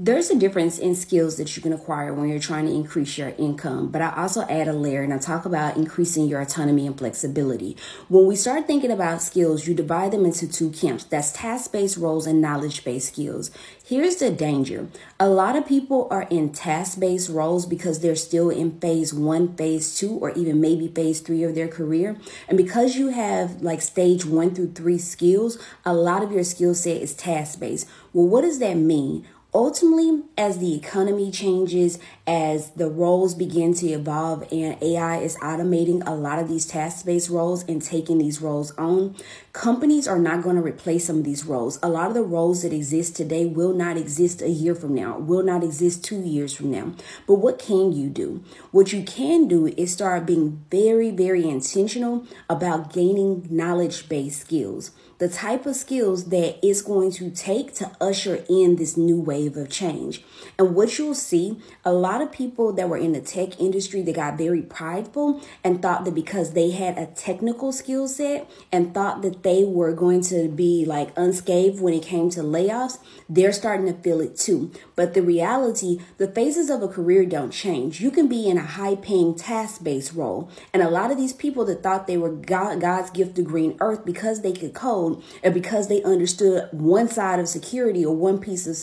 There's a difference in skills that you can acquire when you're trying to increase your income, but I also add a layer and I talk about increasing your autonomy and flexibility. When we start thinking about skills, you divide them into two camps that's task based roles and knowledge based skills. Here's the danger a lot of people are in task based roles because they're still in phase one, phase two, or even maybe phase three of their career. And because you have like stage one through three skills, a lot of your skill set is task based. Well, what does that mean? Ultimately, as the economy changes, as the roles begin to evolve, and AI is automating a lot of these task based roles and taking these roles on, companies are not going to replace some of these roles. A lot of the roles that exist today will not exist a year from now, will not exist two years from now. But what can you do? What you can do is start being very, very intentional about gaining knowledge based skills the type of skills that it's going to take to usher in this new wave of change. And what you'll see, a lot of people that were in the tech industry that got very prideful and thought that because they had a technical skill set and thought that they were going to be like unscathed when it came to layoffs, they're starting to feel it too. But the reality, the phases of a career don't change. You can be in a high paying task based role. And a lot of these people that thought they were God, God's gift to green earth because they could code and because they understood one side of security or one piece of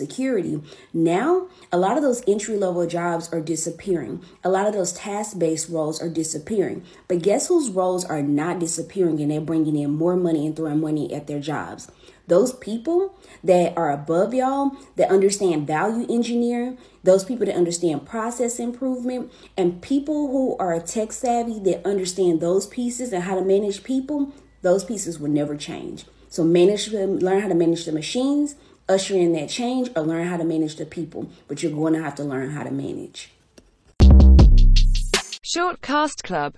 security, now a lot of those entry level jobs are disappearing. A lot of those task based roles are disappearing. But guess whose roles are not disappearing and they're bringing in more money and throwing money at their jobs? Those people that are above y'all, that understand value engineering, those people that understand process improvement, and people who are tech savvy that understand those pieces and how to manage people, those pieces will never change. So manage them, learn how to manage the machines, usher in that change, or learn how to manage the people. But you're going to have to learn how to manage. Short Cast Club